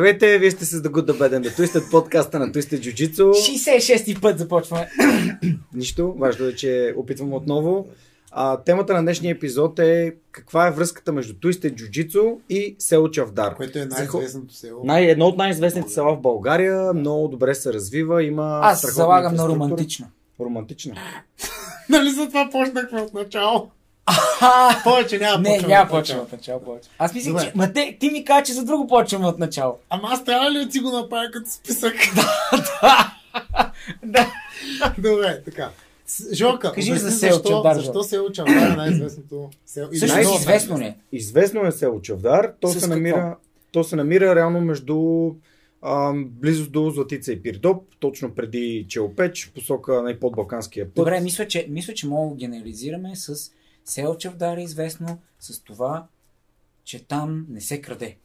Здравейте, вие сте с The Good, The Bad and The Twisted, подкаста на Twisted Jiu-Jitsu. 66-ти път започваме. Нищо, важно е, че опитвам отново. А, темата на днешния епизод е каква е връзката между Twisted Jiu-Jitsu и село Чавдар. Което е най-известното село. Най- едно от най-известните села в България, много добре се развива, има Аз залагам на романтично. Романтична. Нали за това почнахме от начало? Повече няма Не, няма почваме начало. от начало повече. Аз мислих, Добре. че... Ма те, ти ми кажа, че за друго почваме от начало. Ама аз трябва ли да си го направя като списък? Да. Добре, така. Жорка, Кажи за село защо, Чавдар, защо село Чавдар е най-известното село? Също от известно ли най-известните. е? Известно е село Чавдар. То С се намира, то се намира реално между ам, близост до Златица и Пирдоп, точно преди Челопеч, в посока на подбалканския път. Добре, мисля, че, мисля, че мога да генерализираме с село Чавдар е известно с това, че там не се краде.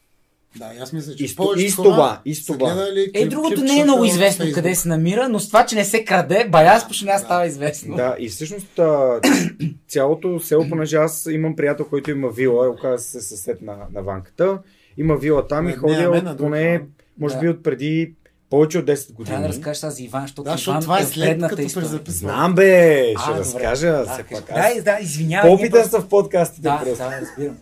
Да, и аз мисля, че И с- и с това, и с това. гледали Е, другото не е много известно къде се намира, но с това, че не се краде, баяс почне да Да. става известно. Да, и всъщност цялото село, понеже аз имам приятел, който има вила, оказа се съсед на, на ванката, има вила там и Не, на друг поне, може Да. би от преди повече от 10 години. Трябва да разкажеш за Иван, защото Да, защото Иван това е е след предната като история. Знам бе, ще А, добре. разкажа, Да, все кажи. пак. Аз Да, да, извинявай. ние по-опитен просто- съм в подкастите. Да, просто. да, разбирам.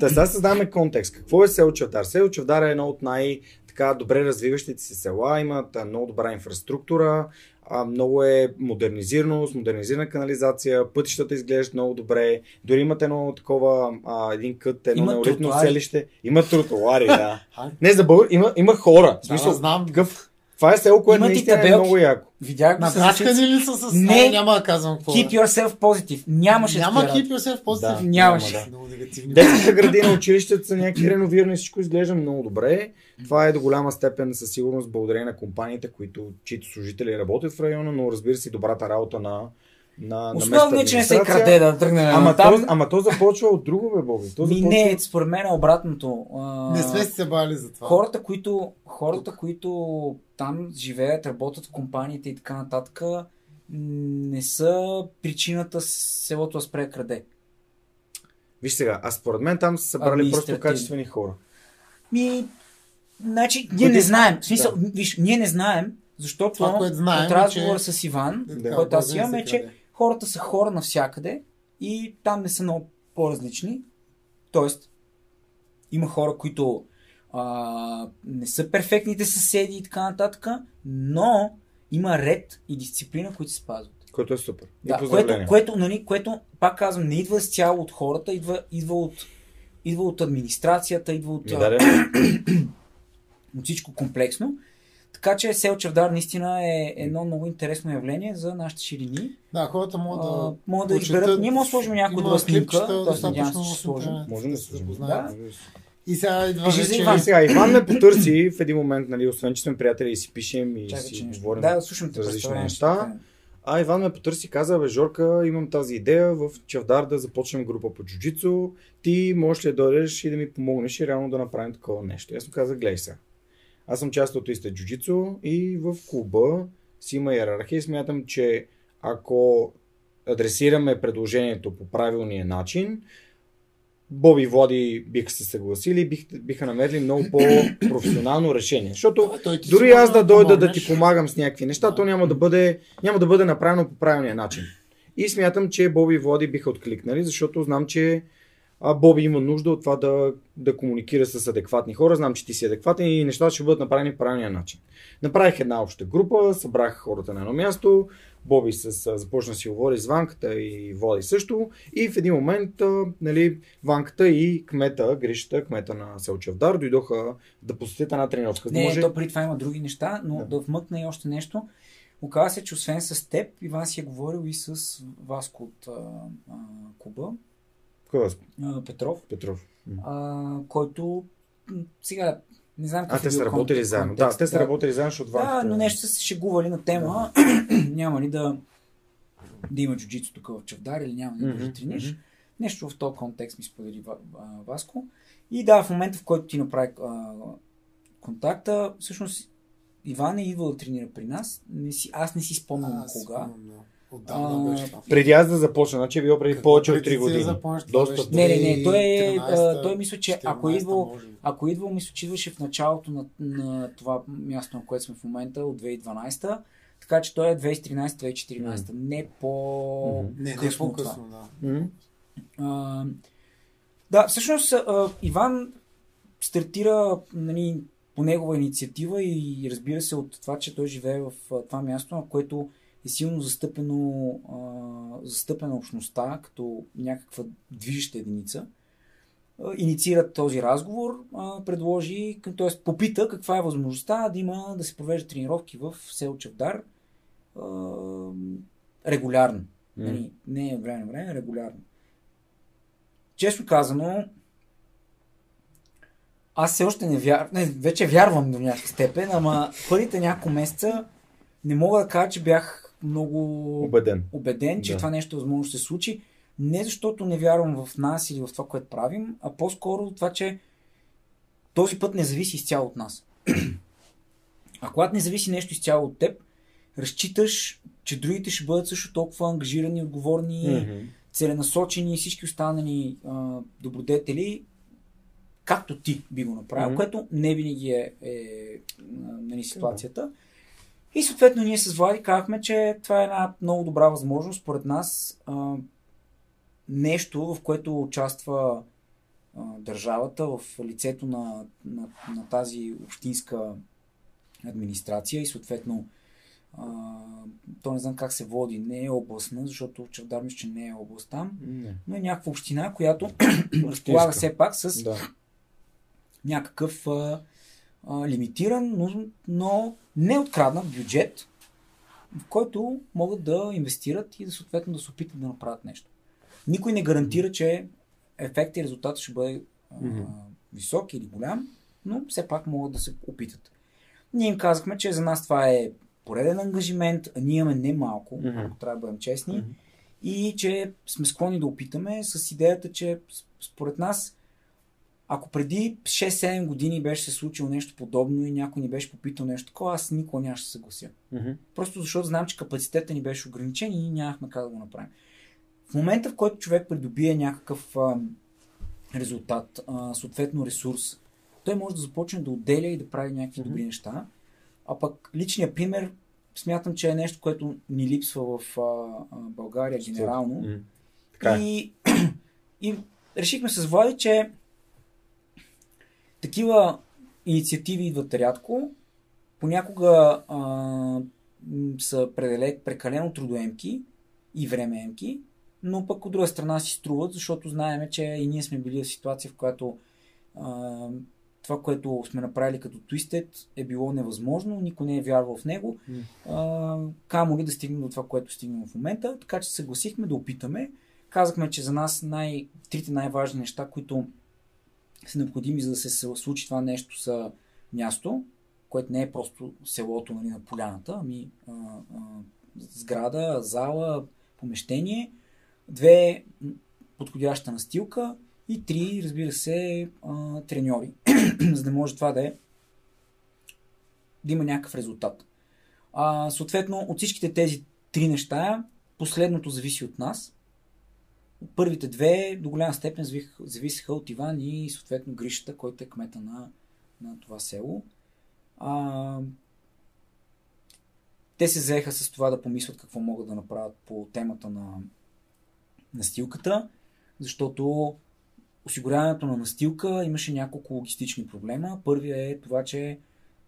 Та сега създаваме контекст. Какво е село Чавдар? Село Чавдар е едно от най- така добре развиващите се села, имат много добра инфраструктура, а, много е модернизирано, с модернизирана канализация, пътищата изглеждат много добре, дори имат едно такова, а, един кът, едно Имат неолитно тротуари. селище. Има тротуари, да. Не за българ, има, има хора. В Да, смисъл, знам. такъв, това е село, което наистина е много яко. Видях го с Напрашкани ли са с... Не. А, няма да казвам какво. Keep е. yourself positive. Нямаше Няма такива keep yourself positive. Да. Нямаше. Няма, да. Много негативни. Детската градина, училищата са някакви реновирани, всичко изглежда много добре. Това е до голяма степен със сигурност благодарение на компаниите, които, чието служители работят в района, но разбира се и добрата работа на, на, на Основно местната е, че не се краде да тръгнем Ама, там. то, ама то започва от друго, бе, Боби. То Ми започва... не, според мен е обратното. А, Не сме се бали за това. Хората, които, хората, които там живеят, работят в компаниите и така нататък, не са причината селото да спре краде. Виж сега, а според мен там са събрали просто качествени хора. Ми, значи, ние не знаем. В смисъл, виж, ние не знаем, защото Това, което знаем, от е, разговора че- с Иван, Да, който аз да, имам, е, че хората са хора навсякъде и там не са много по-различни. Тоест, има хора, които а, не са перфектните съседи и така нататък, но има ред и дисциплина, които се спазват. Което е супер. Да, което, което, нали, което, пак казвам, не идва с цяло от хората, идва, идва, от, идва от администрацията, идва от, Ми а, даде. от всичко комплексно. Така че Сел Чавдар наистина е едно много интересно явление за нашите ширини. Да, хората могат да... могат да изберат. Ние може да сложим някоя Има друга снимка, че ще в сложим. Можем да се сложим. Да. И сега идва вече... Иван. И сега, Иван ме потърси в един момент, нали, освен че сме приятели и си пишем и Чакай, си говорим Да, да слушам те за различни неща. кажа. А Иван ме потърси и каза, бе Жорка, имам тази идея в Чавдар да започнем група по джуджицу. Ти можеш ли да дойдеш и да ми помогнеш и реално да направим такова нещо. Аз му казах, гледай сега. Аз съм част от Иста джуджицу и в клуба си има иерархия и смятам, че ако адресираме предложението по правилния начин, Боби и Влади биха се съгласили бих, биха намерили много по-професионално решение. Защото ти дори аз да дойда да ти помагам с някакви неща, то няма да бъде, няма да бъде направено по правилния начин. И смятам, че Боби и Влади биха откликнали, защото знам, че а, Боби има нужда от това да, да комуникира с адекватни хора. Знам, че ти си адекватен и нещата ще бъдат направени по правилния начин. Направих една обща група, събрах хората на едно място, Боби с, започна си говори с Ванката и Води също. И в един момент а, нали, Ванката и кмета, Гришата, кмета на Селчевдар, дойдоха да посетят една тренировка. Не, може... то при това има други неща, но Да. да, вмъкна и още нещо. Оказва се, че освен с теб, Иван си е говорил и с Васко от а, а, Куба, Кой е а, Петров, Петров? А, който сега не знам А, какъв те е са работили заедно. Да, те са работили заедно, защото Да, Ванката- но нещо са се шегували на тема. няма ли да, да има джуджицу тук в Чавдар или няма ли да Мгм, mm трениш. Нещо в този контекст ми сподели Ва- а, Васко. И да, в момента в който ти направи а, контакта, всъщност Иван е идвал да тренира при нас. Не си, аз не си спомням Аз кога. спомням, да. Отдавна беше това. Преди аз да започна, значи е било преди Какво повече от преди 3 ти години. започнеш? Това Доста. Не, не, не, той е, 2013, а, той мисля, че ако е 14, идвал, ако е идвал, мисля, че идваше в началото на, на това място, на което сме в момента, от 2012 така че той е 2013-2014, не по. Не, не по-късно, да. А, да, всъщност а, Иван стартира нали, по негова инициатива и разбира се от това, че той живее в това място, на което е силно застъпено, а, застъпена общността като някаква движеща единица. А, инициира този разговор, а, предложи, т.е. попита каква е възможността да има да се провеждат тренировки в село Чавдар а, регулярно. Нали, не е време на време, регулярно. Честно казано, аз все още не вярвам, не, вече вярвам до някаква степен, ама първите няколко месеца не мога да кажа, че бях много Убеден. убеден, че Да. това нещо възможно ще се случи. Не защото не вярвам в нас или в това, което правим, а по-скоро това, че този път не зависи изцяло от нас. А когато не зависи нещо изцяло от теб, разчиташ, че другите ще бъдат също толкова ангажирани, отговорни, Мгм. целенасочени и всички останали а, добродетели, както ти би го направил, Мгм. което не винаги е, е нали, ситуацията. И съответно ние с Влади казахме, че това е една много добра възможност, според нас, а, нещо, в което участва а, държавата в лицето на, на, на тази общинска администрация и съответно а, то не знам как се води, не е областна, защото Чавдар мисля, че не е област там, Не. но е някаква община, която разполага все пак с Да. някакъв а, а, лимитиран, но, но не откраднат бюджет, в който могат да инвестират и да съответно да се опитат да направят нещо. Никой не гарантира, че ефектът и резултатът ще бъде а, висок или голям, но все пак могат да се опитат. Ние им казахме, че за нас това е пореден ангажимент, а ние имаме не малко, Мгм. ако трябва да бъдем честни, и че сме склонни да опитаме с идеята, че според нас, ако преди 6-7 години беше се случило нещо подобно и някой ни беше попитал нещо такова, аз никога нямаше да се съглася. Мгм. Просто защото знам, че капацитета ни беше ограничен и нямахме как да го направим. В момента, в който човек придобие някакъв а, резултат, а, съответно ресурс, той може да започне да отделя и да прави някакви Мгм. добри неща. А пък личният пример смятам, че е нещо, което ни липсва в а, а, България генерално. М. Така е. И, и решихме с Влади, че такива инициативи идват рядко. Понякога а, са прекалено трудоемки и времеемки, но пък от друга страна си струват, защото знаеме, че и ние сме били в ситуация, в която а, това, което сме направили като Twisted е било невъзможно, никой не е вярвал в него. М. А, камо ли да стигнем до това, което стигнем в момента, така че съгласихме да опитаме. Казахме, че за нас най- трите най-важни неща, които са необходими за да се случи това нещо са място, което не е просто селото нали, на поляната, ами а, а, сграда, зала, помещение, две подходяща настилка и три, разбира се, а, треньори, за да може това да е да има някакъв резултат. А, съответно, от всичките тези три неща, последното зависи от нас. Първите две до голяма степен зависеха от Иван и съответно Гришата, който е кмета на, на това село. А, те се заеха с това да помислят какво могат да направят по темата на настилката, защото осигуряването на настилка имаше няколко логистични проблема. Първият е това, че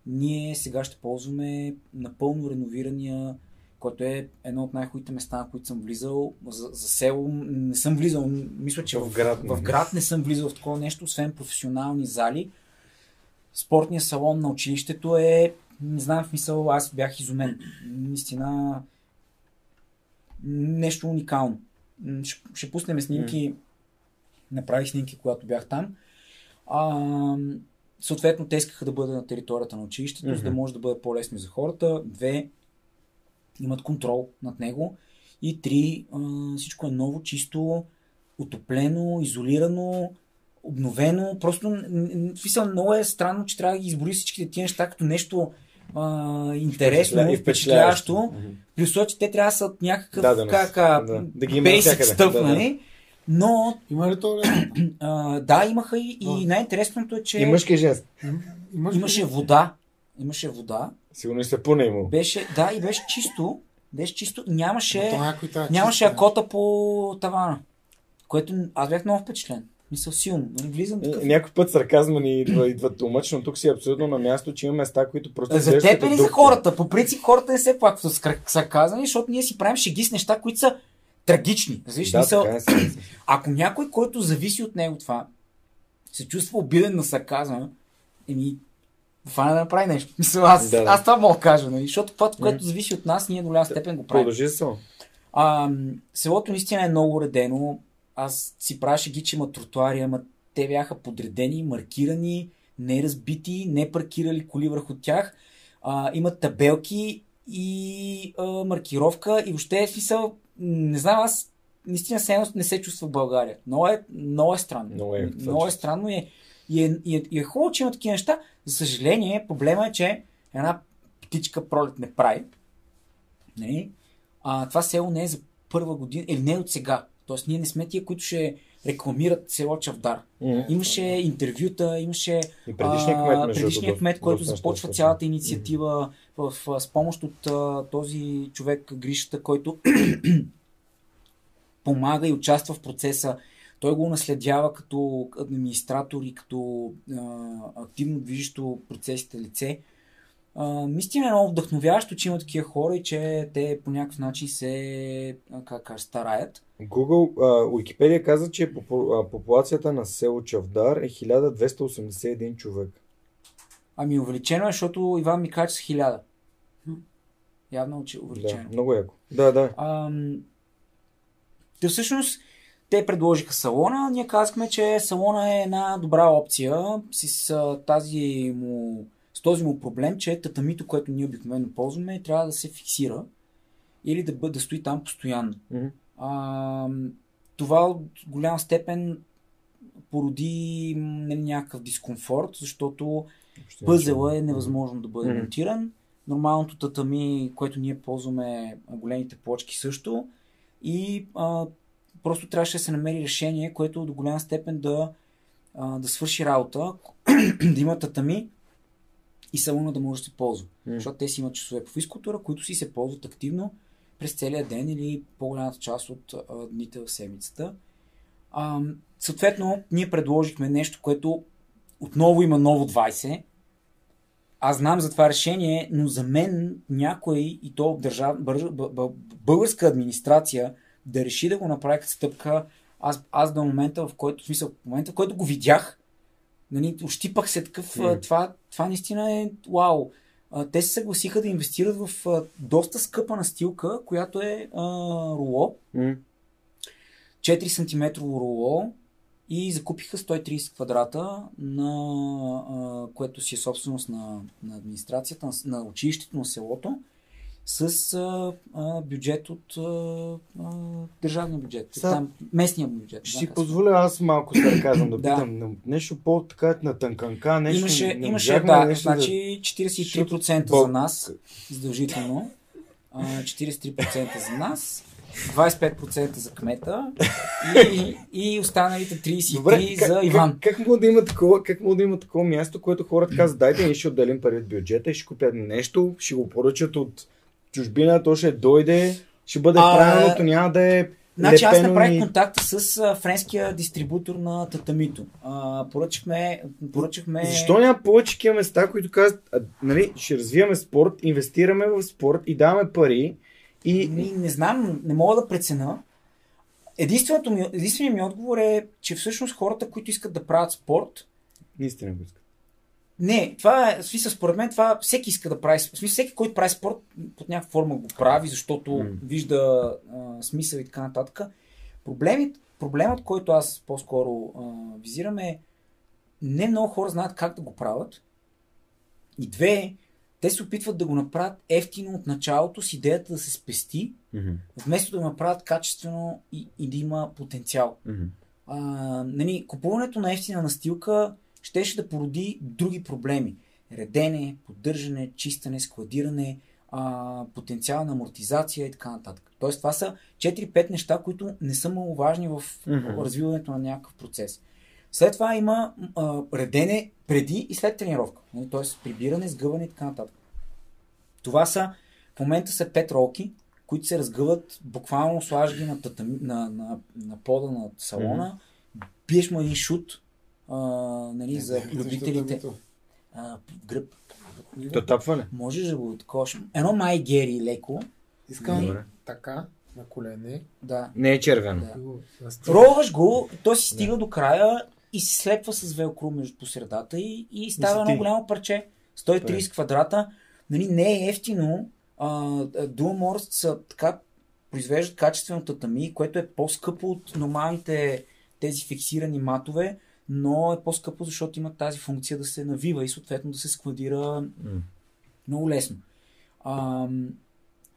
ние сега ще ползваме напълно реновирания, който е едно от най-хубавите места, на които съм влизал. За, за село не съм влизал, мисля, че В град не. в град не съм влизал в такова нещо, освен професионални зали. Спортният салон на училището е, не знам в мисъл, аз бях изумен. Наистина нещо уникално. Ще, ще пуснем снимки, направих снимки, когато бях там. А, съответно, те искаха да бъде на територията на училището, за да може да бъде по-лесно за хората. Две, имат контрол над него. И три, а, всичко е ново, чисто, отоплено, изолирано, обновено. Просто, смисъл, много е странно, че трябва да ги избори всичките тия неща като нещо а, интересно, и впечатляващо. Плюс това, че те трябва да са от някакъв Да, да как, а, да, да ги basic стъп, Да, да. нали? Но Има ли то а, да, имаха и, и най-интересното е, че И мъжки. Имаш ли- имаше вода. Имаше вода. Сигурно и сапуна имал. Беше, да, и беше чисто. Беше чисто. Нямаше, Ама то някой трябва нямаше чисто, акота по тавана. Което аз бях много впечатлен. Мисля силно. Нали, влизам такъв. Е, Някой път сарказма ни идва, идва тумъч, но тук си абсолютно на място, че има места, които просто... За теб или за хората? По принцип хората не се плакват с сарказъм, защото ние си правим шеги с неща, които са трагични. Разбираш, Да, мисъл, така е. ако някой, който зависи от него това, се чувства обиден на сарказма, еми, фана да направи нещо. Мисля, аз, Да, да. аз това мога да кажа, нали? защото това, което зависи от нас, ние до голяма степен го правим. Продължи се. А, селото наистина е много уредено. Аз си правеше ги, че има тротуари, ама те бяха подредени, маркирани, не разбити, не паркирали коли върху тях. А, имат табелки и а, маркировка и въобще е смисъл, не знам, аз наистина се не се чувства в България. Много е, много е странно. Много е, много е странно и е, и е, и е, и е хубаво, че има такива неща. За съжаление, проблема е, че една птичка пролет не прави. Не? А, това село не е за първа година, или не е от сега. Тоест, ние не сме тия, които ще рекламират село Чавдар. Мгм. Имаше интервюта, имаше И предишният кмет, а, другото, кмет, който доста започва неща цялата инициатива в, в, с помощ от а, този човек Гришата, който помага и участва в процеса. Той го наследява като администратор и като а, активно движещо процесите лице. А, наистина е много вдъхновяващо, че има такива хора и че те по някакъв начин се а, как кажа, стараят. Google, а, Wikipedia каза, че попу- а, популацията на село Чавдар е 1281 човек. Ами увеличено е, защото Иван ми каже с хиляда. Явно, че е увеличено. Да, много яко. Да, да. Ам, Те всъщност те предложиха салона, ние казахме, че салона е една добра опция с, тази му, с този му проблем, че татамито, което ние обикновено ползваме, трябва да се фиксира или да, бъде, да стои там постоянно. Мгм. А, това от голяма степен породи нали, някакъв дискомфорт, защото Въобще Пъзела е невъзможно да бъде Мгм. монтиран. Нормалното татами, което ние ползваме, големите плочки също. И а, просто трябваше да се намери решение, което до голяма степен да, а, да свърши работа, да има татами и салона да може да се ползва. М. Защото те си имат часове по физкултура, които си се ползват активно през целия ден или по-голямата част от а, дните в седмицата. А, съответно, ние предложихме нещо, което отново има ново 20. Аз знам за това решение, но за мен някой и то държав... българска администрация да реши да го направи като стъпка, аз, аз до момента, в който, в смисъл, в момента, в който го видях, нали, ощипах се такъв, mm. това, това наистина е вау. Те се съгласиха да инвестират в а, доста скъпа настилка, която е а, руло, М. 4 см руло и закупиха 130 квадрата, на, а, което си е собственост на, на администрацията, на, на училището, на селото, с а, а, бюджет от а, а, държавния бюджет. Са- Там, местния бюджет. Ще да, си се позволя аз малко сарказъм да Да. питам. на Нещо по-така на тънканка, нещо Имаше, не имаше можахме да, нещо значи 43% Защото- за нас, задължително, а, 43% за нас, 25% за кмета и, и останалите 33% Добре, как, за Иван. Как, как, мога да има такова, как мога да има такова място, което хората казват, дайте ние ще отделим пари от бюджета и ще купят нещо, ще го поръчат от чужбина, то ще дойде, ще бъде А, правилното, няма да е Значи аз направих и- контакта с а, френския дистрибутор на Татамито. А, поръчахме, поръчахме... Защо няма повече такива места, които казват, а, нали, ще развиваме спорт, инвестираме в спорт и даваме пари и... Ми, не знам, не мога да прецена. Единственото ми, единственият ми отговор е, че всъщност хората, които искат да правят спорт, Наистина го искат. Не, това е, в смисъл, според мен, това всеки иска да прави. В смисъл, всеки, който прави спорт, под някаква форма го прави, защото М. вижда а, смисъл и така нататък. Проблемът, проблемът, който аз по-скоро а, визирам е, не много хора знаят как да го правят. И две, те се опитват да го направят ефтино от началото с идеята да се спести, вместо да го направят качествено и, и да има потенциал а, нали, купуването на ефтина настилка щеше да породи други проблеми. редене, поддържане, чистане, складиране, а, потенциална амортизация и така нататък. Тоест това са 4-5 неща, които не са маловажни в развиването на някакъв процес. След това има а, редене преди и след тренировка. Нали? Тоест прибиране, сгъване и така нататък. Това са, в момента са 5 ролки, които се разгъват, буквално слагаш ги на, татами, на, на, на пода на салона, биеш му един шут, а, нали, за любителите. А, гръб. То тапва ли? Можеш да го такош. Едно май гери леко. Искам Добре. така, на колене. Да. Не е червено. Да. и го той си стига до края и се слепва с велкро между посредата и, и става едно голямо парче. 130 квадрата. Нали, не е ефтино. Duamorst са така произвеждат качествено татами, което е по-скъпо от нормалните тези фиксирани матове, но е по-скъпо, защото има тази функция да се навива и съответно да се складира М. много лесно. А,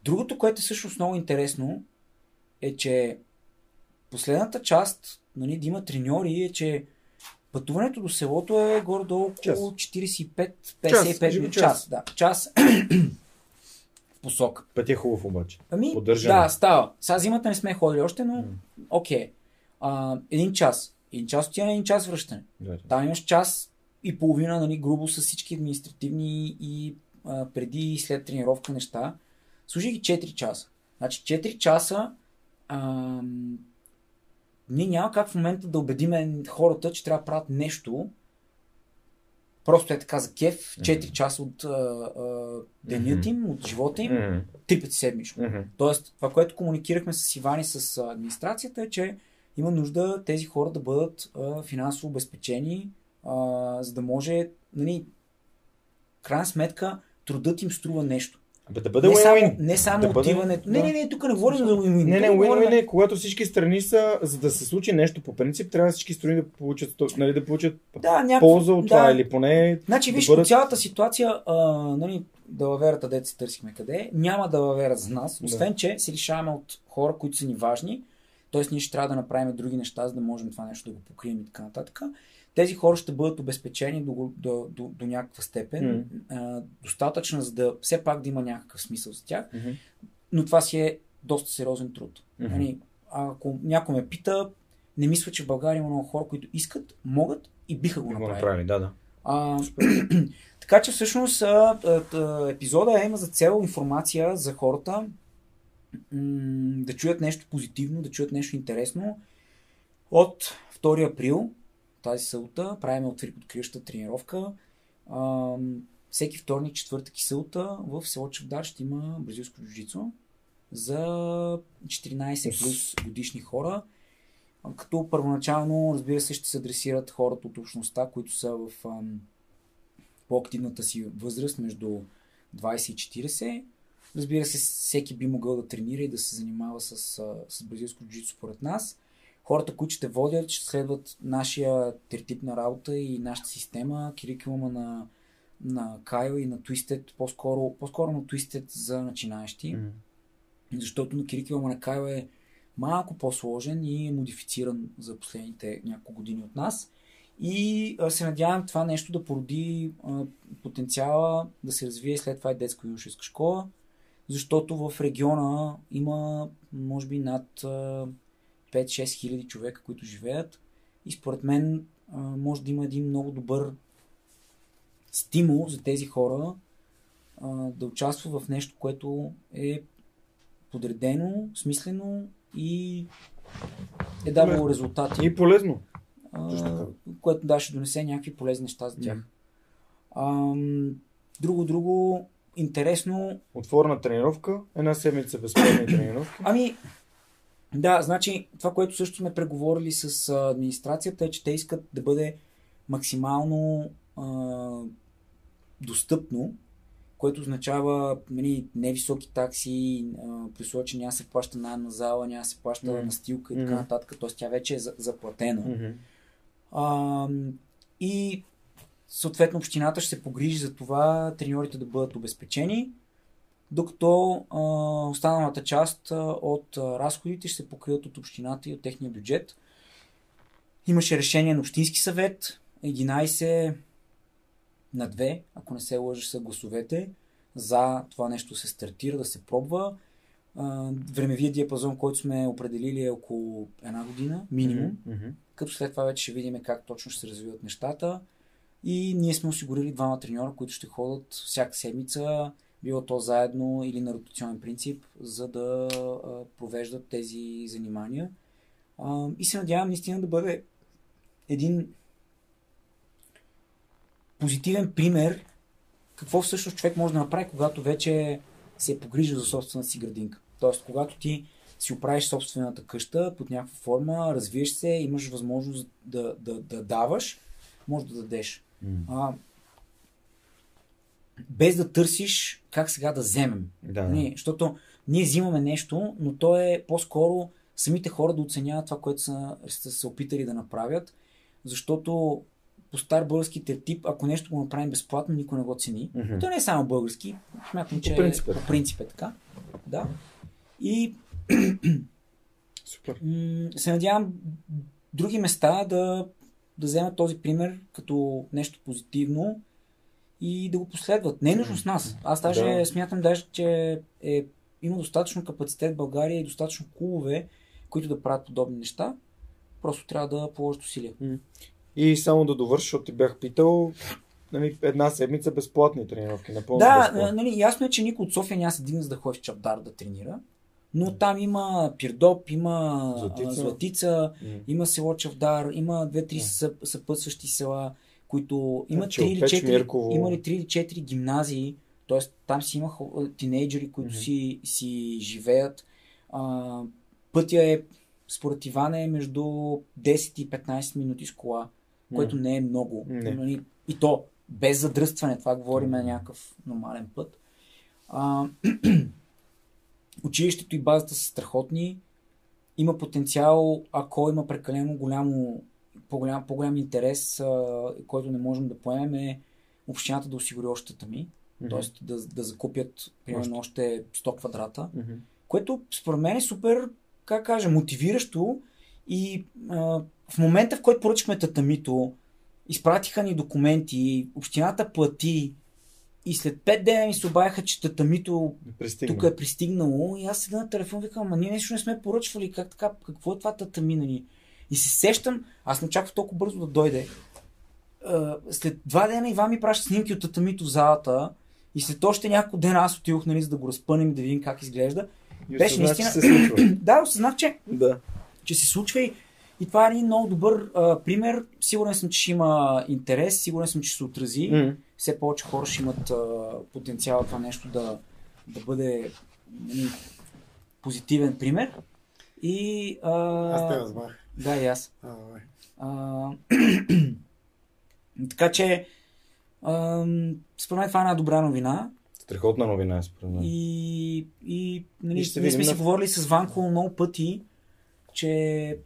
другото, което е всъщност много интересно, е, че последната част, нали, да има треньори, е, че пътуването до селото е горе-долу около 45-55 кажи го минути. час. Час, да. Час посока. Път е хубав обаче. Ами, Поддържане. да, става. Сега зимата не сме ходили още, но окей. А, един час. Един час отиване, един час връщане. Да. Там имаш час и половина, нали, грубо с всички административни и а, преди и след тренировка неща. Служи ги 4 часа. Значи 4 часа а, ние няма как в момента да убедиме хората, че трябва да правят нещо. Просто е така за кеф, 4 часа от а, а, денят им, от живота им, три пъти седмично. Мгм. Тоест, това, което комуникирахме с Иван и с администрацията е, че има нужда тези хора да бъдат а, финансово обезпечени, а, за да може, нали, крайна сметка, трудът им струва нещо. Абе да бъде не, само, не само Да бъде- отиването. Не, да. не, не, тук не говорим за win-win. Не, не, win-win е, когато всички страни са, за да се случи нещо по принцип, трябва всички страни да получат, нали, да получат Да, някакво, полза от това да. или поне Значи, да виж, бъдат- цялата ситуация, а, нали, далаверата, дете се търсихме къде няма далавера за нас, Да. освен, че се лишаваме от хора, които са ни важни, т.е. ние ще трябва да направим други неща, за да можем това нещо да го покрием и така нататък. Тези хора ще бъдат обезпечени до, до, до, до някаква степен, а, достатъчно, за да все пак да има някакъв смисъл за тях, Мгм. но това си е доста сериозен труд. Мгм. Нали, ако някой ме пита, не мисля, че в България има много хора, които искат, могат и биха го направили. направили. Да, да. А, така че всъщност а, а, епизода има за цел информация за хората, да чуят нещо позитивно, да чуят нещо интересно. От 2 април, тази събота, правим откри- откриваща тренировка. А, всеки вторник, четвъртък и събота в село Чавдар ще има бразилско джуджицу за 14 плюс годишни хора. Като първоначално, разбира се, ще се адресират хората от общността, които са в ам, по-активната си възраст между 20 и 40. Разбира се, всеки би могъл да тренира и да се занимава с, с бразилско джуджицу според нас. Хората, които ще водят, ще следват нашия тертип на работа и нашата система, кирикулума на, на Кайл и на Twisted, по-скоро, по-скоро на Twisted за начинаещи Мгм. защото на Кирикилма на Кайл е малко по-сложен и е модифициран за последните няколко години от нас. И а, се надявам това нещо да породи а, потенциала да се развие след това и детско-юношеска школа, защото в региона има може би над а, 5-6 хиляди човека, които живеят. И според мен а, може да има един много добър стимул за тези хора а, да участва в нещо, което е подредено, смислено и е давало резултати, И полезно. а, което да ще донесе някакви полезни неща за тях. Ам, друго, друго, интересно. Отворена тренировка, една седмица безплатни тренировки. Ами, да, значи това, което също сме преговорили с администрацията е, че те искат да бъде максимално а, достъпно, което означава нали, невисоки такси, при условие, че няма се плаща найем на зала, няма се плаща Мгм. настилка и така нататък, т.е. тя вече е за- заплатена. Мгм. А, и съответно общината ще се погрижи за това треньорите да бъдат обезпечени, докато а, останалата част а, от а, разходите ще се покрият от общината и от техния бюджет. Имаше решение на Общински съвет, 11 на две, ако не се лъжи, са гласовете за това нещо се стартира, да се пробва. А, времевия диапазон, който сме определили е около една година, минимум. Мгм. Като след това вече ще видим как точно ще се развиват нещата. И ние сме осигурили двама треньора, които ще ходят всяка седмица, било то заедно или на ротационен принцип, за да провеждат тези занимания. И се надявам наистина да бъде един позитивен пример какво всъщност човек може да направи, когато вече се е погрижил за собствената си градинка. Тоест, когато ти си оправиш собствената къща под някаква форма, развиеш се, имаш възможност да, да, да даваш, може да дадеш. А, без да търсиш как сега да вземем. Да. Нали, защото ние взимаме нещо, но то е по-скоро самите хора да оценяват това, което са, са се опитали да направят, защото по стар български тип, ако нещо го направим безплатно, никой не го цени. Мгм. То не е само български, смятам, че принцип е по принцип е така. Да. И Супер. се надявам други места да, да вземат този пример като нещо позитивно и да го последват. Не е нужно с нас. Аз даже Да. смятам, даже, че е, има достатъчно капацитет в България и достатъчно клубове, които да правят подобни неща. Просто трябва да положат усилия. И само да довърша, защото ти бях питал, нали, една седмица безплатни тренировки, напълно Да, безплатни. нали, ясно е, че никой от София няма се дигне за да ходи в Чавдар да тренира. Но там има Пирдоп, има Златица. Златица, М. има село Чавдар, има две-три съп, съпътстващи села, които има Значи, 3 или Печ, 4, Мирково. има ли 3 или 4 гимназии, т.е. там си има тинейджери, които Мгм. си, си живеят. А, пътя е, според Иван е между 10 и 15 минути с кола, което не е много. Не. Нали, И то без задръстване, това говорим на някакъв нормален път. А, училището и базата са страхотни. Има потенциал, ако има прекалено голямо, по-голям, по-голям интерес, а, който не можем да поемем, е общината да осигури още тами. Мгм. Т.е. да, да закупят примерно още 100 квадрата. Мгм. Което според мен е супер, как кажа, мотивиращо и а, в момента, в който поръчахме татамито, изпратиха ни документи, общината плати и след 5 дена ми се обаяха, че татамито Пристигна. тук е пристигнало и аз седа на телефон викам, ама ние нещо не сме поръчвали, как така, какво е това татами, нали? И се сещам, аз не очаквах толкова бързо да дойде. След два дена Иван ми праща снимки от татамито в залата и след още няколко дена аз отидох, нали, за да го разпънем и да видим как изглежда. И беше осъзнах, че наистина- се случва. Да, осъзнах, че, да. че се случва и, и това е един много добър а, пример. Сигурен съм, че ще има интерес, сигурен съм, че ще се отрази. М. Все повече хора ще имат а, потенциал това нещо да, да бъде нали, позитивен пример. И, а, Аз те разбрах. Да, и аз. А, така че, а, според мен това е една добра новина. Страхотна новина е според мен. И, и, нали, И ще ние сме си на- говорили с Ванко много пъти, че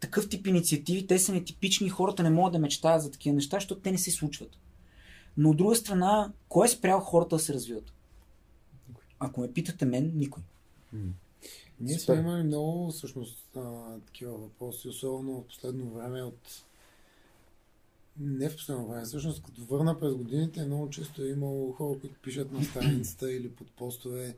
такъв тип инициативи, те са нетипични, хората не могат да мечтаят за такива неща, защото те не се случват. Но от друга страна, кой е спрял хората да се развиват? Ако ме питате мен, никой. Ние сме имали много всъщност а, такива въпроси, особено в последно време от не в последно време, всъщност като върна през годините, много често е имало хора, които пишат на страницата или под постове.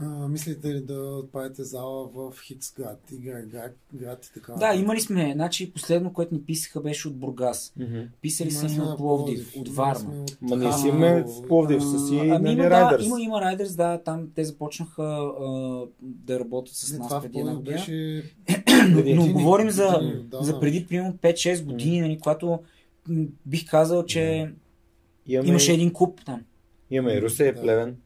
А, мислите ли да отправите зала в Хикс град, Y град, и така? Да, имали сме. Значи последно, което ни писаха, беше от Бургас. Мгм. Писали са ни от Пловдив, от Варна. Ма ние А, си имаме в Пловдив с си ами нали, има, да, има, има Райдърс, да, там те започнаха а, да работят с Не, нас преди една година. беше Но, Години, но говорим за, за преди примерно 5-6 години, нали, когато бих казал, че Имаме, имаше един клуб там. имаме и Русе, Да. Плевен.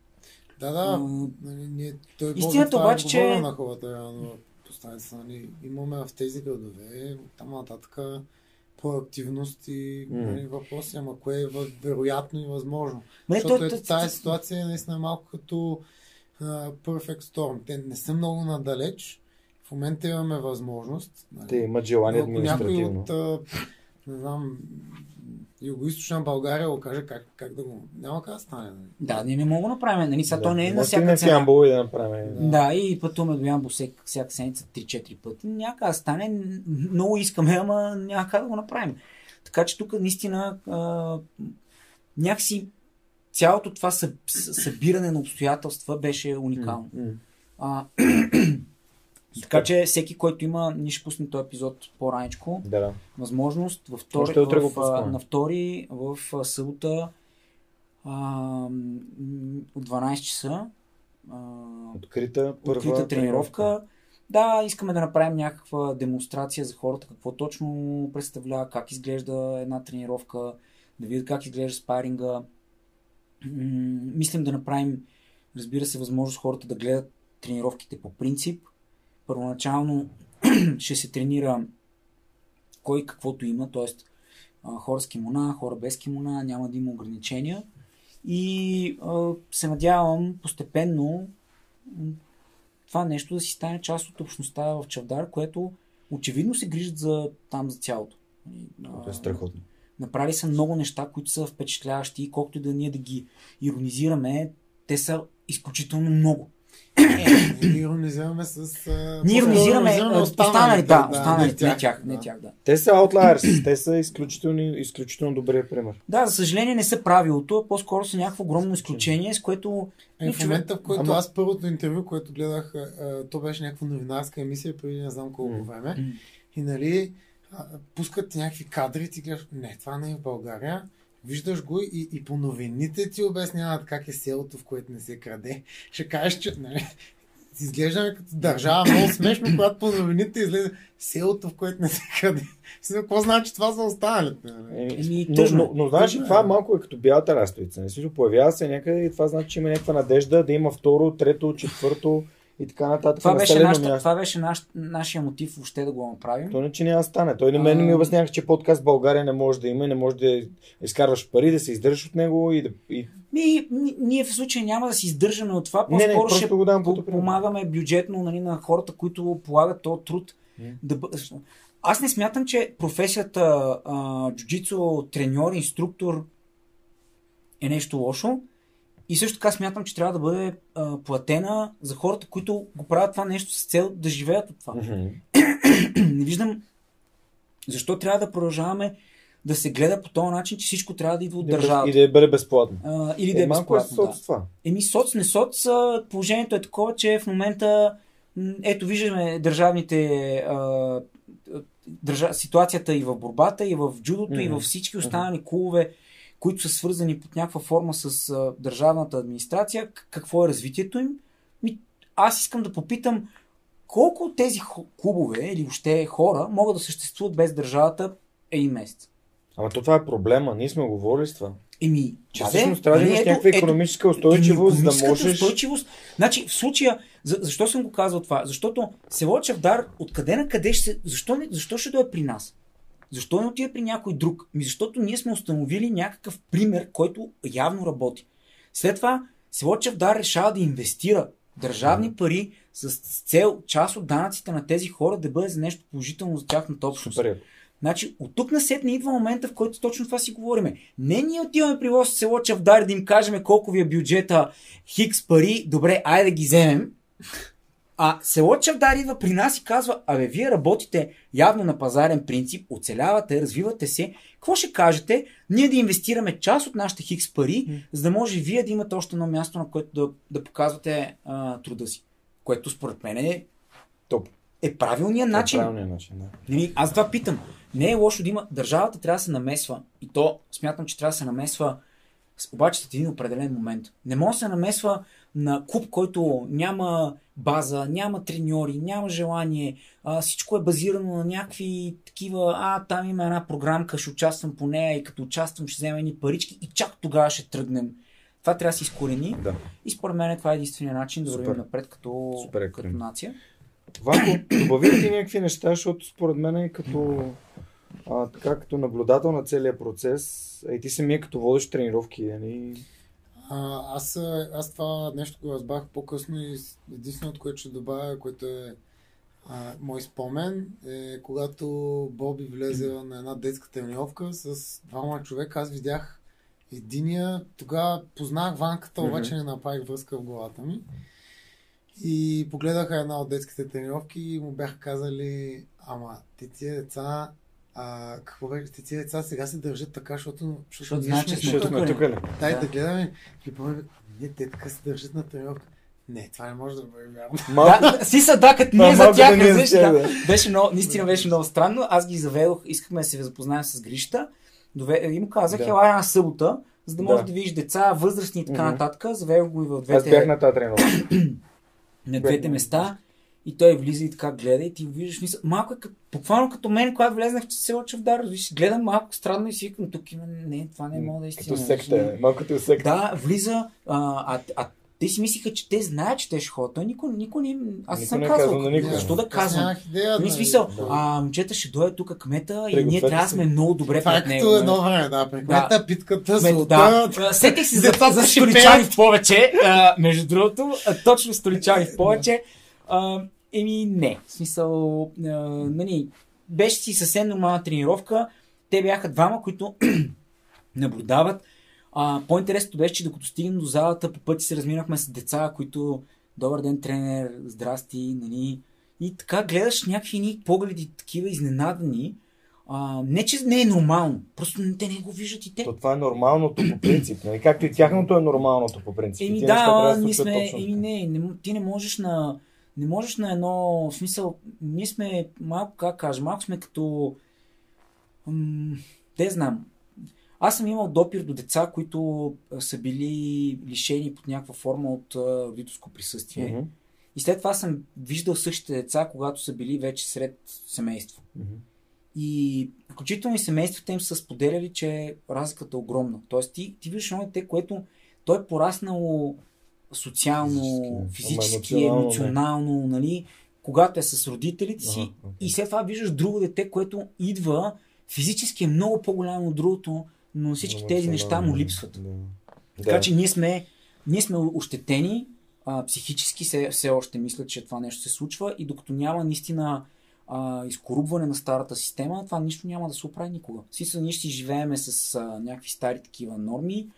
Да, да. А, Нали, ние, той Истината обаче, е че- говорил на хората реално по страница, нали, имаме в тези градове, там нататък проактивност и М. нали, въпроси, ама кое е вероятно и възможно. Не, Защото то- то- тази ситуация е наистина малко като а, Perfect Storm. Те не са много надалеч. В момента имаме възможност. Нали. Те имат желание Но ако някой административно. от, а, не знам, Юго-Источна България го каже как, как да го... Няма как да стане. Нали. Да, ние не мога да направим. Нали, сега то не е на всяка цена. Ямбол и да направим. Да. Да, и пътуваме до Ямбо всяка, всяка седмица 3-4 пъти. Няма как да стане. Много искаме, ама няма как да го направим. Така че тук наистина а, някакси цялото това съ, събиране на обстоятелства беше уникално. А, така че всеки, който има, ние ще пуснем този епизод по-раничко, Да, да. възможност във втори, го в, пускаме. на втори в събота а, от 12 часа. А, Открита първа открита тренировка. Да, искаме да направим някаква демонстрация за хората, какво точно представлява, как изглежда една тренировка, да видят как изглежда спаринга. Мислим да направим, разбира се, възможност хората да гледат тренировките по принцип. Първоначално ще се тренира кой каквото има, т.е. хора с кимона, хора без кимона, няма да има ограничения. И а, се надявам постепенно това нещо да си стане част от общността в Чавдар, което очевидно се грижат за там за цялото. Това е страхотно. Направили са много неща, които са впечатляващи и колкото и да ние да ги иронизираме, те са изключително много. Е, ние иронизираме с... а, Ние иронизираме останалите, да, останалите, не тях, не тях, да. Те са outliers, те са изключително, изключително добрия пример. Да, за съжаление не са правилото, а по-скоро са някакво огромно изключение, с което Е, в момента, в който Ама- аз първото интервю, което гледах, а, то беше някаква новинарска емисия преди не знам колко време. И нали, а, пускат някакви кадри и ти гледаш, не, това не е в България. Виждаш го и, и по новините ти обясняват как е селото, в което не се краде. Ще кажеш, че нали, изглеждаме като държава много смешно, когато по новините излезе селото, в което не се краде. Сега, Какво значи това за останалите? нали? Еми, но, тъжно. но, но, знаеш, ли, Тъжно е, това да. малко е като бялата растовица. Не смисъл, появява се някъде и това значи, че има някаква надежда да има второ, трето, четвърто и така нататък. това беше, нашата, това беше наш, нашия мотив въобще да го направим. То не, че няма стане. Той на мен ми обясняваше, че подкаст в България не може да има не може да изкарваш пари, да се издържаш от него и да... И... Ми, ни- ние в случая няма да се издържаме от това, Не, не, по-скоро просто ще го по- пример. помагаме бюджетно нали, на хората, които полагат този труд. Да бъ... Аз не смятам, че професията а, джуджицу, треньор, инструктор е нещо лошо. И също така смятам, че трябва да бъде а, платена за хората, които го правят това нещо с цел да живеят от това. Мгм. не виждам защо трябва да продължаваме да се гледа по този начин, че всичко трябва да идва от И да- държавата. И да бъде безплатно. А, или да е малко е безплатно. Да. соц това. Еми, соц, не соц, положението е такова, че в момента, ето виждаме държавните, а, държа, ситуацията и в борбата, и в джудото, и Мгм. във всички останали клубове, които са свързани под някаква форма с а, държавната администрация, какво е развитието им. Ми, аз искам да попитам, колко от тези клубове или въобще хора могат да съществуват без държавата един месец? Ама то това е проблема. Ние сме говорили с това. Еми, Че да, всъщност трябва да нали, имаш някаква ето- економическа устойчивост, да можеш... Устойчивост. Значи, в случая, за, защо съм го казал това? Защото село Чавдар, откъде на къде ще се. Защо, защо ще дойде при нас? Защо не отиде при някой друг? Ми защото ние сме установили някакъв пример, който явно работи. След това село Чавдар решава да инвестира държавни пари с, цел част от данъците на тези хора да бъде за нещо положително за тяхната общност. Супер. Значи, от тук на не идва момента, в който точно това си говориме. Не ние отиваме при лош село Чавдар да им кажем колко ви е бюджета, хикс пари, добре, айде да ги вземем. А село Чавдар идва при нас и казва, абе, вие работите явно на пазарен принцип, оцелявате, развивате се. Какво ще кажете? Ние да инвестираме част от нашите хикс пари, за да може вие да имате още едно място, на което да, да показвате а, труда си. Което според мен е, Топ. е правилният е начин. правилният начин, да. Нали, аз това питам. Не е лошо да има. Държавата трябва да се намесва. И то смятам, че трябва да се намесва обаче в един определен момент. Не може да се намесва на клуб, който няма база, няма треньори, няма желание. А, всичко е базирано на някакви такива, а, там има една програмка, ще участвам по нея и като участвам ще взема едни парички и чак тогава ще тръгнем. Това трябва да се изкорени Да. и според мен това е единствения начин да вървим напред като, Супер е като нация. Ванко, добави ти някакви неща, защото според мен е като, а, така, като наблюдател на целия процес, и ти самия като водиш тренировки, нали? А, аз, аз това нещо го разбрах по-късно и единственото, което ще добавя, което е а, мой спомен, е когато Боби влезе на една детска тренировка с двама човека. Аз видях единия, тогава познах ванката, обаче не направих връзка в главата ми. И погледаха една от детските тренировки и му бяха казали, ама ти тия деца, А, какво беше? Тези деца сега се държат така, защото... Защото че сме тук. тук ли? Дай Да. да гледаме. И помня, не, те така се държат на тренировка. Не, това не може да бъде вярно. Малко, Да, си са, да, като ние за тях, да е тях, да. да. Беше много, наистина беше много странно. Аз ги заведох, искахме да се запознаем с Грища. Дове... И му казах, Да. ела една събота, за да можеш Да. да видиш деца, възрастни и така нататък. Заведох го и в аз бях двете, на тази тренировка. на двете места. И той влиза и така гледа и ти го виждаш. Мисъл, малко е като, буквално като мен, когато влезнах в село Чавдар. Виж, гледам малко странно и си викам, тук има, не, това не мога да е истина. Като секта, е. малко като секта. Да, влиза, а, а, а те си мислиха, че те знаят, че те ще ходят. Той никой, никой не им... Аз не Никой съм не е казал. никой. Защо да Аз казвам? Нямах идея. Нали нали? смисъл, Да. а, момчета ще дойде тук кмета и ние трябва да сме много добре Това е пред него. нали? едно време, да. Прекмета, питката, Ме- злота. да. Сетих се за, Децата за столичани в повече, а, между другото, а, точно столичани в повече. А, еми не, в смисъл, а, нали, беше си съвсем нормална тренировка. Те бяха двама, които наблюдават. А, по-интересното беше, че докато стигнем до залата, по пъти се разминахме с деца, които добър ден, тренер, здрасти, нали. И така гледаш някакви ни погледи, такива изненадани. А, не, че не е нормално, просто те не го виждат и те. То това е нормалното по принцип. Нали? Както и тяхното е нормалното по принцип. Еми да, се ние сме, еми не, не, ти не можеш на, не можеш на едно, в смисъл, ние сме малко, как кажа, малко сме като, м- те знам, аз съм имал допир до деца, които са били лишени под някаква форма от родителско присъствие. Мгм, И след това съм виждал същите деца, когато са били вече сред семейство. мгм. И включително и семействата им са споделяли, че разликата е огромна. Тоест ти, ти виждаш едно дете, което той е пораснало социално, Физически, ама емоционално, емоционално, нали, когато е с родителите си. Ага, окей. И след това виждаш друго дете, което идва, физически е много по-голямо от другото, но всички тези неща му липсват. Да. Така че ние сме, ние сме ощетени, а, психически все, все още мисля, че това нещо се случва и докато няма наистина а, изкорубване на старата система, това нищо няма да се оправи никога. Смисъл, ние ще си живееме с а, някакви стари такива норми,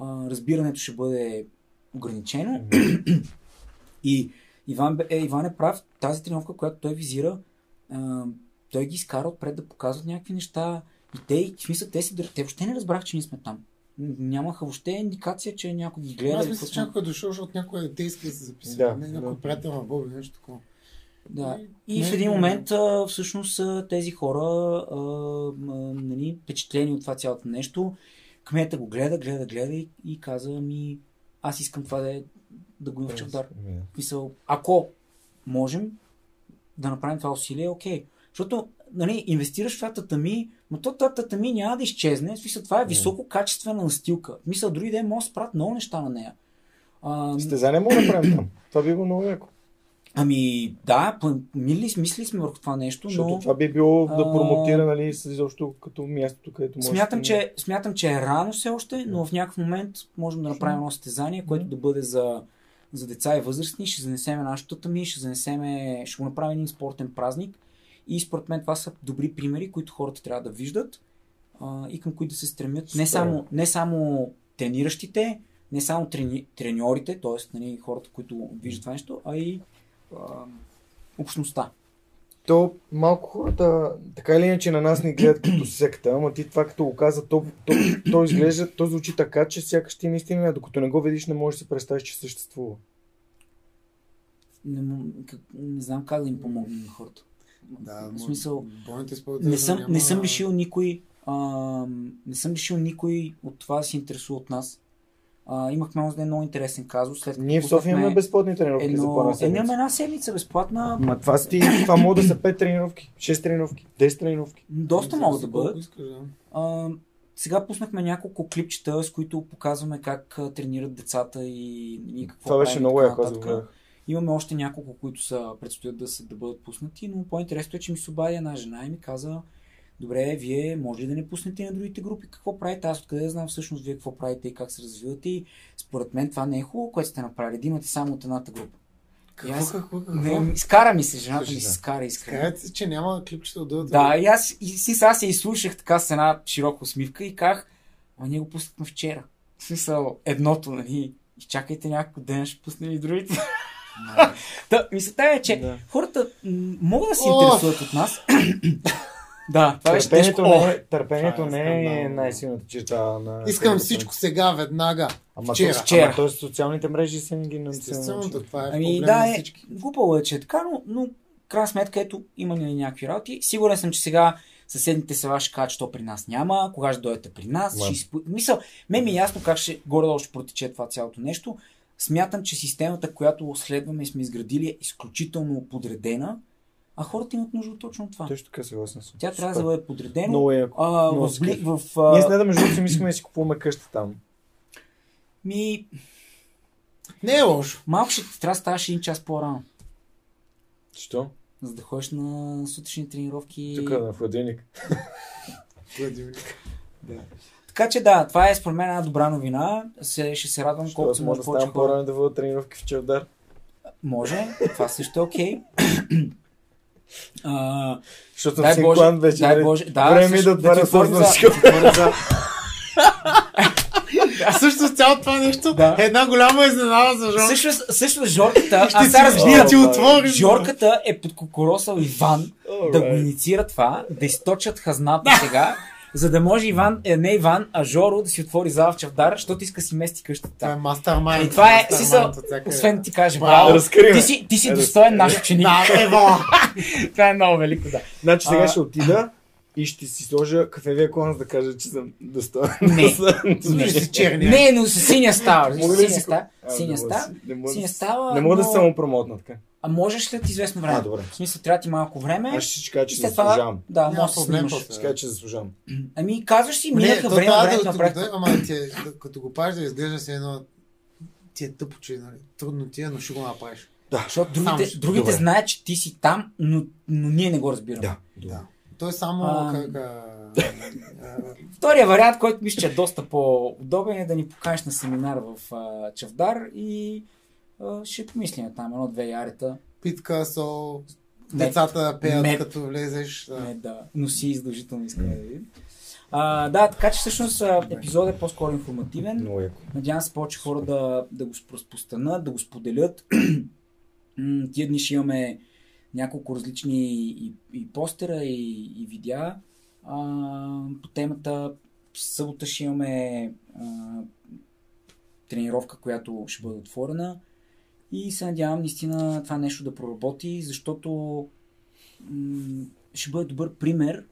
а, разбирането ще бъде ограничено и Иван, е, Иван е прав, тази тренировка, която той визира, а, той ги изкара отпред да показват някакви неща и те, в смисъл, те, си, дър- те въобще не разбрах, че ние сме там. Нямаха въобще индикация, че някой ги гледа. Аз мисля, че някой е дошъл, защото някой дете иска да се записа. Да, не, някой да. приятел на Боби, нещо такова. Да. И- И в не, един не, момент а, всъщност тези хора, а, а, нали, впечатлени от това цялото нещо, кмета го гледа, гледа, гледа и, и каза ми, аз искам това да, е, да го има в Чавдар. Да. Мисъл, ако можем да направим това усилие, окей. Защото, нали, инвестираш в това татами, но то това татами няма да изчезне. Смисъл, това е високо качествена настилка. В Мисъл, други ден може да спрат много неща на нея. А, Състезание мога да направим там. Това би било много яко. Ами, да, мили, мисли сме върху това нещо, Защото но това би било да промотира, нали, изобщо като мястото, където може смятам да- че, смятам, че е рано все още, но в някакъв момент можем да направим едно състезание, което да бъде за, за деца и възрастни. Ще занесеме нашото татами, ще занесеме, ще го направим един спортен празник. И според мен това са добри примери, които хората трябва да виждат а, и към които да се стремят. Не само, не само трениращите, не само трени, треньорите, т.е. Нали, хората, които виждат това нещо, а и а, общността. То малко хората, така или иначе на нас ни гледат като секта, ама ти това като го каза, то, то, то изглежда, то звучи така, че сякаш ти наистина, не, докато не го видиш, не можеш да си представиш, че съществува. Не, как, не знам как да им помогна на хората. Да, в смисъл, не съм, няма- не съм лишил никой, а, не съм лишил никой от това да се интересува от нас. А, имахме още един много интересен казус. След Ние в София имаме безплатни тренировки за едно, по една е, седмица. имаме една седмица безплатна. Ма това, си, това могат да са 5 тренировки, 6 тренировки, 10 тренировки. Доста могат да бъдат. А, сега пуснахме няколко клипчета, с които показваме как тренират децата и, и какво Това беше много яко, гледах. Имаме още няколко, които са, предстоят да, се, да бъдат пуснати, но по-интересно е, че ми се обади една жена и ми каза, добре, вие може ли да не пуснете на другите групи какво правите? Аз откъде да знам всъщност вие какво правите и как се развивате и според мен това не е хубаво, което сте направили, да имате само от едната група. И аз- Какво, какво, какво? Не, скара ми се, жената ми Слушай, се да. скара искрено. Казвате си, че няма клипчета от другата Да, и аз и си сега се изслушах така с една широка усмивка и казах, ама ние го пуснахме вчера. В смисъл, едното, нали, изчакайте някакъв ден, ще пуснем и другите. Та, мисълта е, че Да. хората могат да се интересуват от нас, Да, това беше Търпението тежко. Не, е, търпението е не е най-силната черта на... Искам всичко сега, веднага. Ама, вчера. То, Вчера. ама то социалните мрежи са ги Естествено, научили. това е Ами да, на е, глупаво е, че е така, но, но крайна сметка, ето, има ни някакви работи. Сигурен съм, че сега съседните села ще кажат, че то при нас няма, кога ще дойдете при нас. Да. Ще изпу... Мисъл, мен ми е ясно как ще горе-долу ще протече това цялото нещо. Смятам, че системата, която следваме и сме изградили е изключително подредена, а хората имат нужда от точно това. Точно така съгласен съм. Тя трябва да бъде подредена. Много яко. А, Много в, бли... в, а... Ние с Неда, между другото, си мислихме да си купуваме къща там. ми, Не е лошо. малко ще трябва да ставаш един час по-рано, Що? за да ходиш на сутрешни тренировки. Тук на хладилник. Владимир. Така че да, това е според мен една добра новина. Се, ще се радвам Що колкото се може да повече хора. по-рано да водя тренировки в Чавдар. Може, това също е окей. А, Защото Дай Боже, клан вече. дай нали? Боже, да, Време също- да отваря А също с цялото това нещо Да. е една голяма изненада за Жон. Също, също Жорката, аз Ще сега отворим. Жорката е подкокоросал Иван да го Alright. инициира това, да източат хазната сега, за да може Иван, е, не Иван, а Жоро да си отвори зала в Чавдар, защото иска си мести къщата. Това е там. мастермайнд. И това е, от всякъде. освен да ти каже, Браво. браво, Разкри ме. ти си, ти си Е, достоен разкри. наш ученик. Да, ево! Това е много велико, да. Значи сега А- ще отида и ще си сложа кафевия клон, за да кажа, че съм достоен. Не. Служи си черния. Не, но с синя става. Мога Синя си- става. Синя не мога става. да си- не мога да си-. Не се самопромотна така. А можеш след известно време. А, добре. В смисъл, трябва ти малко време. Аз ще си кажа, че заслужавам. Да, Няма може да се проблем снимаш. Ще кажа, че заслужавам. Ами казваш си, минаха време, времето да, направи. да, ама ти, е- да, като го правиш да изглежда си едно ти е тъпо, че нали, трудно ти е, но ще го направиш. Защото Само другите, ще- другите добре. знаят, че ти си там, но, но ние не го разбираме. Да. Да. Той е само А. как... А, а, Втория вариант, който мисля, че е доста по-удобен е да ни поканеш на семинар в а, Чавдар и ще помислим там едно-две ярета. питка, сол, децата пеят Мед. като влезеш. Да. Не, да носи задължително искаме да видим. А, да, така че всъщност епизодът е по-скоро информативен. Надявам се повече хора да, да го разпространят, да го споделят. Тия дни ще имаме няколко различни и, и постера, и, и видеа а, по темата. В събота ще имаме а, тренировка, която ще бъде отворена. И се надявам наистина това нещо да проработи, защото м- ще бъде добър пример.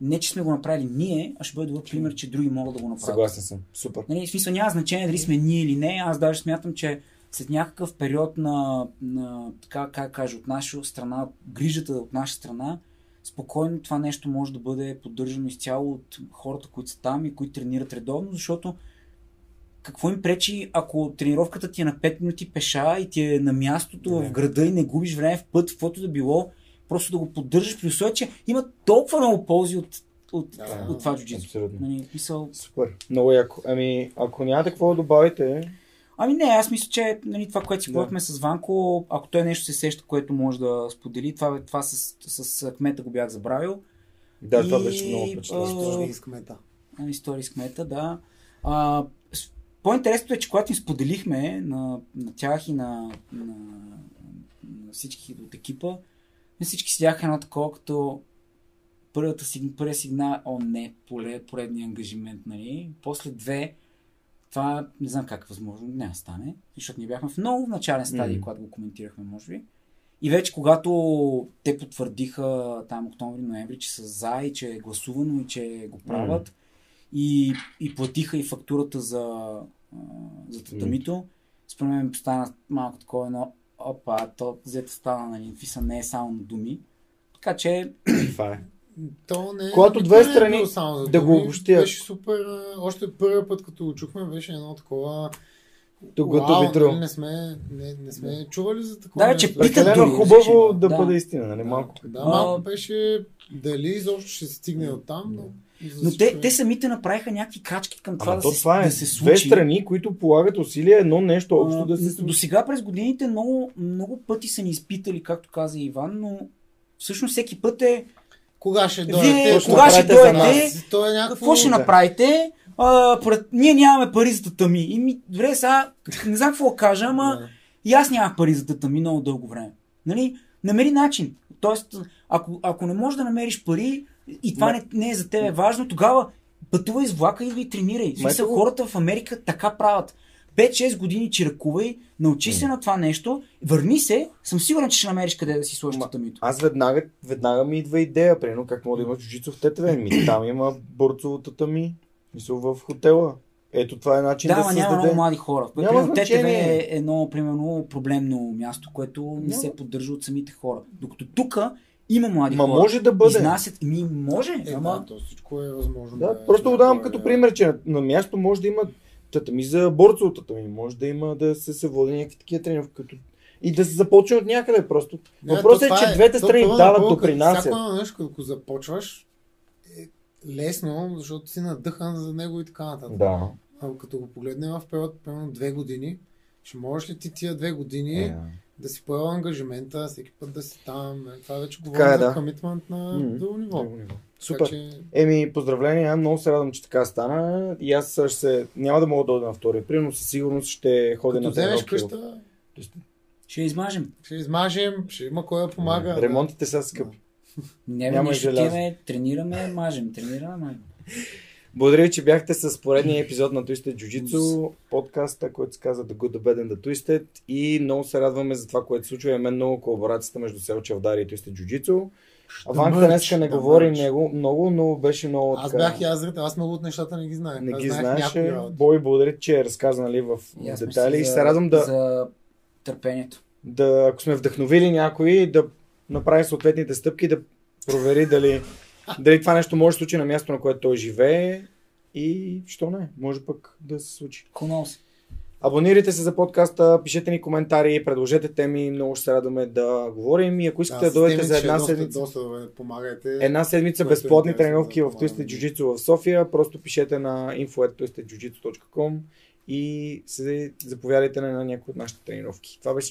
Не, че сме го направили ние, а ще бъде добър пример, че други могат да го направят. Съгласен съм. Супер. Нали, в смисъл няма значение дали сме ние или не. Аз даже смятам, че след някакъв период на, на така, как кажа, от наша страна, грижата от наша страна, спокойно това нещо може да бъде поддържано изцяло от хората, които са там и които тренират редовно, защото какво им пречи, ако тренировката ти е на 5 минути пеша и ти е на мястото Да. в града и не губиш време в път, в каквото да било, просто да го поддържаш при условие, че има толкова много ползи от, от, Да, от това джуджицу. абсолютно. Нали, мисъл, Супер. Много яко. Ами, ако нямате какво да добавите, Ами не, аз мисля, че нали, това, което си Да. говорихме с Ванко, ако той нещо се сеща, което може да сподели, това, това с, с кмета го бях забравил. да, това И, беше много впечатляващо. История с кмета. Ами, Истории с кмета, да. А, с- по-интересното е, че когато им споделихме на, на тях и на, на, на всички от екипа, всички седяха едно такова, като първата, сиг- първия сигнал, о не, поле, поредния ангажимент, нали? После две, това не знам как е възможно, няма стане, защото ние бяхме в много начален стадий, Мгм. когато го коментирахме, може би. И вече когато те потвърдиха там октомври-ноември, че са за и че е гласувано и че го правят и, и платиха и фактурата за, а, за татамито, според мен стана малко такова едно опа, то взето стана, нали, фиса не е само на думи. Така че, Това е. То не, Когато то две е страни било само за да го думи, обобщят. Беше супер. Още първия път, като го чухме, беше едно такова. Тук готови тру. нали не сме, не, не сме чували за такова. Да, че питат дори, хубаво да. да Да. бъде истина, нали? Малко. Да, А, малко беше дали изобщо ще се стигне от там, но... но те, е- те самите направиха някакви крачки към това Ама да, то се, това е да се две случи. страни, които полагат усилия едно нещо общо да се До случи. сега през годините много, много пъти са ни изпитали, както каза Иван, но всъщност всеки път е Кога ще дойдете? кога ще дойдете. То е някакво... какво ще Да. направите? А, поред... Ние нямаме пари за татами. И ми, добре, сега, не знам какво кажа, ама и аз нямах пари за татами много дълго време. Нали? Намери начин. Тоест, ако, ако не можеш да намериш пари, и това не, не е за тебе важно, тогава пътувай с влака и и тренирай. Смисъл, хората в Америка така правят. 5-6 години чиракувай, научи се на това нещо, върни се, съм сигурен, че ще намериш къде да си сложиш татамито. Аз веднага, веднага ми идва идея, примерно как мога да има джуджицу в ТТВ. Ми, там има борцовата ми, мисъл в хотела. Ето това е начин Да, да, се няма създаде. много млади хора. Няма Примерно, ТТВ значение. е едно, примерно, проблемно място, което не Няма. се поддържа от самите хора. Докато тук има млади Ма хора. може да бъде. Изнасят. Ми, може, Е, ама... да, то всичко е възможно. Да, просто го давам като е- пример, че на, на място може да има татами за борцовата ми, може да има да се, се води някакви такива тренировки, като... и да се започне от някъде просто. Въпросът е, че двете то страни първо дават, допринасят. Всяко нещо, го започваш, е лесно, защото си надъхан за него и така нататък. Да. А като го погледнем в период, примерно две години, ще можеш ли ти тия две години Е, да си поел ангажимента, всеки път да си там. е, Това вече Така говорим е, за да. комитмент на М, друго ниво. друго ниво. Така Супер. че- Еми, поздравления, много се радвам, че така стана. И аз ще се... няма да мога да дойда на втория прием, но със сигурност ще ходя Като на вземеш къща, Ще измажем. ще измажем, ще има кой да помага. Ремонтите са скъпи. Не, Няма желязо. отиваме, тренираме, мажем, тренираме, мажем. Благодаря ви, че бяхте с поредния епизод на Twisted Jiu-Jitsu, подкаста, който се казва The Good, The Bad and The Twisted. И много се радваме за това, което се случва. Имаме много колаборацията между Сел Чавдари и Twisted Jiu-Jitsu. Аванка мърч, днеска не говори него много, но беше много Аз така... бях и аз аз много от нещата не ги знаех. Не Аз ги знаеше. някои. Боби, благодаря, че е разказали в И аз детайли. И се радвам да, За търпението. да, ако сме вдъхновили някой, да направи съответните стъпки, да провери дали, дали това нещо може да се случи на място, на което той живее и що не, може пък да се случи. Конос. Абонирайте се за подкаста, пишете ни коментари, предложете теми, много ще се радваме да говорим и ако искате да, с дойдете за една доста, седмица, Доста, бе, помагайте. една седмица е безплатни тренировки да в Twisted. Jiu-Jitsu в София, просто пишете на info.twistedjiu-jitsu.com и се заповядайте на някои от нашите тренировки. Това беше